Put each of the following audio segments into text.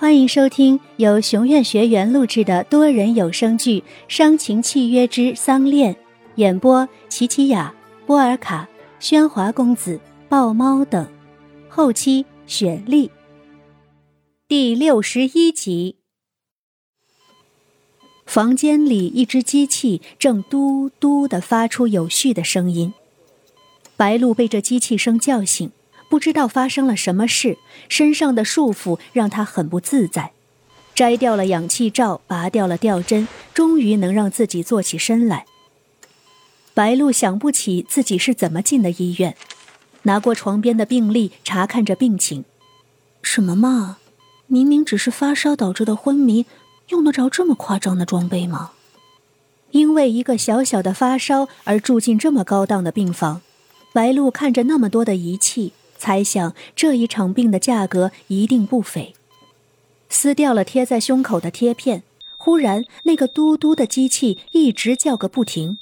欢迎收听由熊院学员录制的多人有声剧《伤情契约之丧恋》，演播：琪琪雅、波尔卡、喧哗公子、豹猫等，后期雪莉。第六十一集。房间里，一只机器正嘟嘟的发出有序的声音。白露被这机器声叫醒。不知道发生了什么事，身上的束缚让他很不自在。摘掉了氧气罩，拔掉了吊针，终于能让自己坐起身来。白露想不起自己是怎么进的医院，拿过床边的病历，查看着病情。什么嘛，明明只是发烧导致的昏迷，用得着这么夸张的装备吗？因为一个小小的发烧而住进这么高档的病房，白露看着那么多的仪器。猜想这一场病的价格一定不菲。撕掉了贴在胸口的贴片，忽然那个嘟嘟的机器一直叫个不停。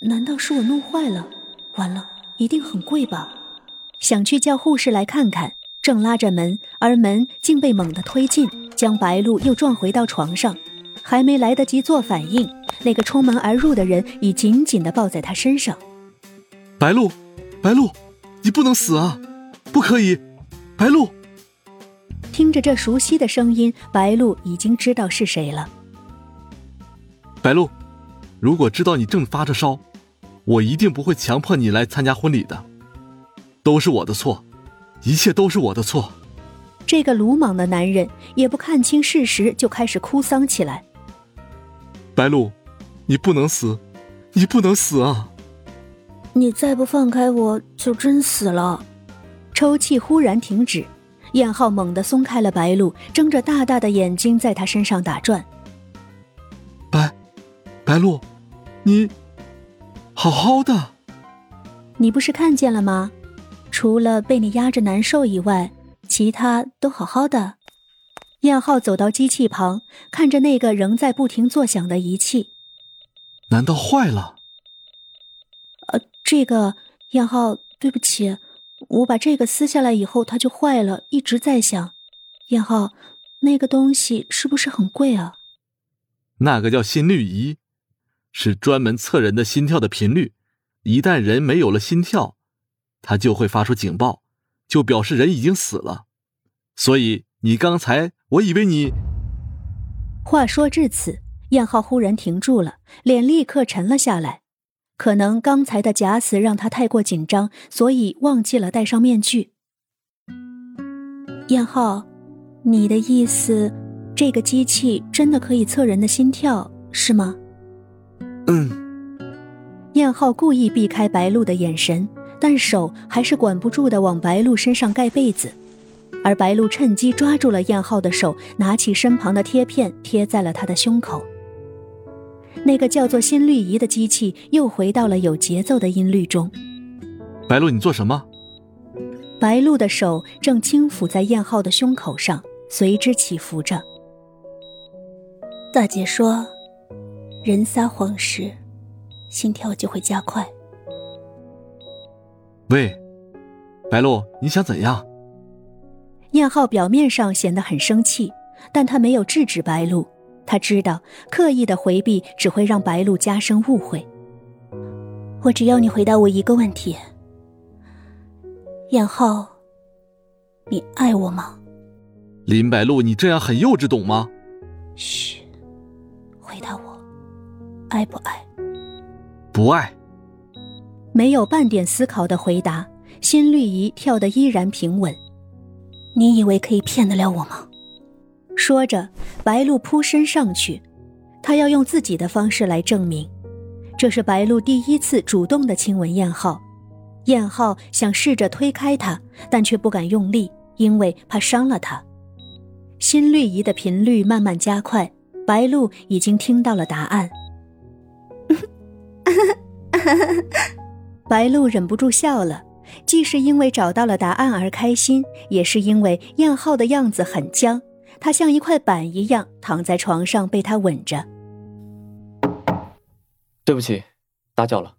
难道是我弄坏了？完了，一定很贵吧？想去叫护士来看看，正拉着门，而门竟被猛地推进，将白露又撞回到床上。还没来得及做反应，那个冲门而入的人已紧紧地抱在他身上。白露，白露，你不能死啊！不可以，白露。听着这熟悉的声音，白露已经知道是谁了。白露，如果知道你正发着烧，我一定不会强迫你来参加婚礼的。都是我的错，一切都是我的错。这个鲁莽的男人也不看清事实，就开始哭丧起来。白露，你不能死，你不能死啊！你再不放开我，就真死了。抽泣忽然停止，燕浩猛地松开了白露，睁着大大的眼睛在他身上打转。白，白露，你，好好的。你不是看见了吗？除了被你压着难受以外，其他都好好的。燕浩走到机器旁，看着那个仍在不停作响的仪器。难道坏了？呃，这个燕浩，对不起。我把这个撕下来以后，它就坏了，一直在响。燕浩，那个东西是不是很贵啊？那个叫心率仪，是专门测人的心跳的频率。一旦人没有了心跳，它就会发出警报，就表示人已经死了。所以你刚才，我以为你……话说至此，燕浩忽然停住了，脸立刻沉了下来。可能刚才的假死让他太过紧张，所以忘记了戴上面具。燕浩，你的意思，这个机器真的可以测人的心跳，是吗？嗯。燕浩故意避开白露的眼神，但手还是管不住的往白露身上盖被子，而白露趁机抓住了燕浩的手，拿起身旁的贴片贴在了他的胸口。那个叫做心率仪的机器又回到了有节奏的音律中。白露，你做什么？白露的手正轻抚在燕浩的胸口上，随之起伏着。大姐说，人撒谎时，心跳就会加快。喂，白露，你想怎样？燕浩表面上显得很生气，但他没有制止白露。他知道，刻意的回避只会让白露加深误会。我只要你回答我一个问题：燕浩，你爱我吗？林白露，你这样很幼稚，懂吗？嘘，回答我，爱不爱？不爱。没有半点思考的回答，心率仪跳得依然平稳。你以为可以骗得了我吗？说着，白露扑身上去，他要用自己的方式来证明。这是白露第一次主动的亲吻燕浩，燕浩想试着推开他，但却不敢用力，因为怕伤了他。心率仪的频率慢慢加快，白露已经听到了答案。白露忍不住笑了，既是因为找到了答案而开心，也是因为燕浩的样子很僵。他像一块板一样躺在床上，被他吻着。对不起，打搅了。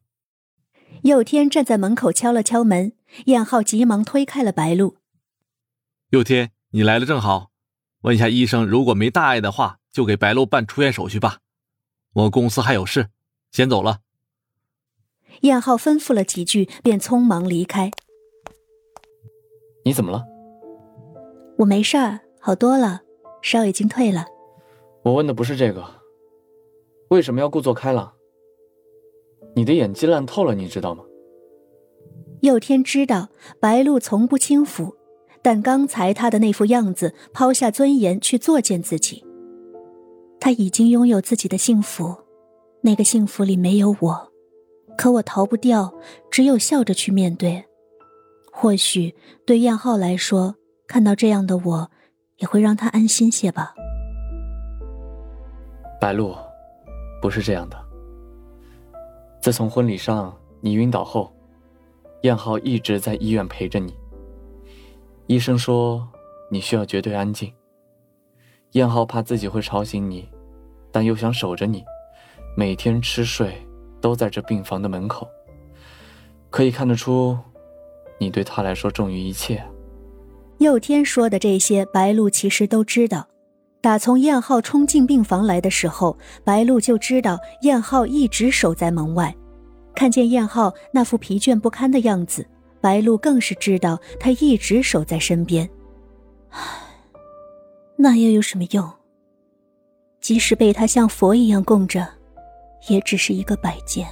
佑天站在门口敲了敲门，燕浩急忙推开了白露。佑天，你来了正好，问一下医生，如果没大碍的话，就给白露办出院手续吧。我公司还有事，先走了。燕浩吩咐了几句，便匆忙离开。你怎么了？我没事儿，好多了，烧已经退了。我问的不是这个，为什么要故作开朗？你的演技烂透了，你知道吗？佑天知道白露从不轻浮，但刚才他的那副样子，抛下尊严去作践自己。他已经拥有自己的幸福，那个幸福里没有我，可我逃不掉，只有笑着去面对。或许对燕浩来说，看到这样的我，也会让他安心些吧。白露，不是这样的。自从婚礼上你晕倒后，燕浩一直在医院陪着你。医生说你需要绝对安静。燕浩怕自己会吵醒你，但又想守着你，每天吃睡都在这病房的门口。可以看得出，你对他来说重于一切。佑天说的这些，白露其实都知道。打从燕浩冲进病房来的时候，白露就知道燕浩一直守在门外。看见燕浩那副疲倦不堪的样子，白露更是知道他一直守在身边。那又有什么用？即使被他像佛一样供着，也只是一个摆件。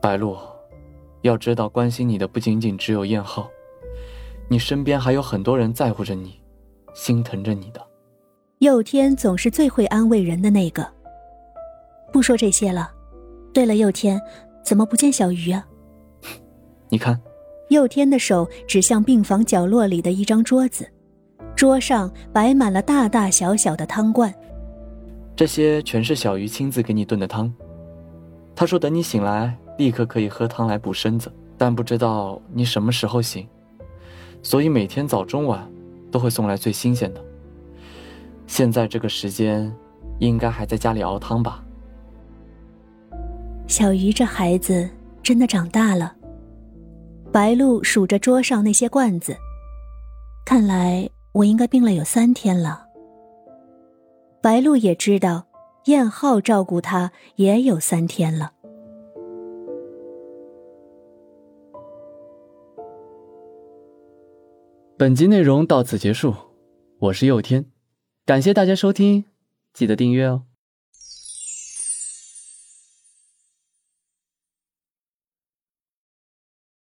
白露，要知道，关心你的不仅仅只有燕浩，你身边还有很多人在乎着你，心疼着你的。佑天总是最会安慰人的那个。不说这些了。对了，佑天，怎么不见小鱼啊？你看，佑天的手指向病房角落里的一张桌子，桌上摆满了大大小小的汤罐。这些全是小鱼亲自给你炖的汤。他说等你醒来，立刻可以喝汤来补身子，但不知道你什么时候醒，所以每天早中晚都会送来最新鲜的。现在这个时间，应该还在家里熬汤吧。小鱼这孩子真的长大了。白露数着桌上那些罐子，看来我应该病了有三天了。白露也知道，燕浩照顾他也有三天了。本集内容到此结束，我是佑天。感谢大家收听，记得订阅哦。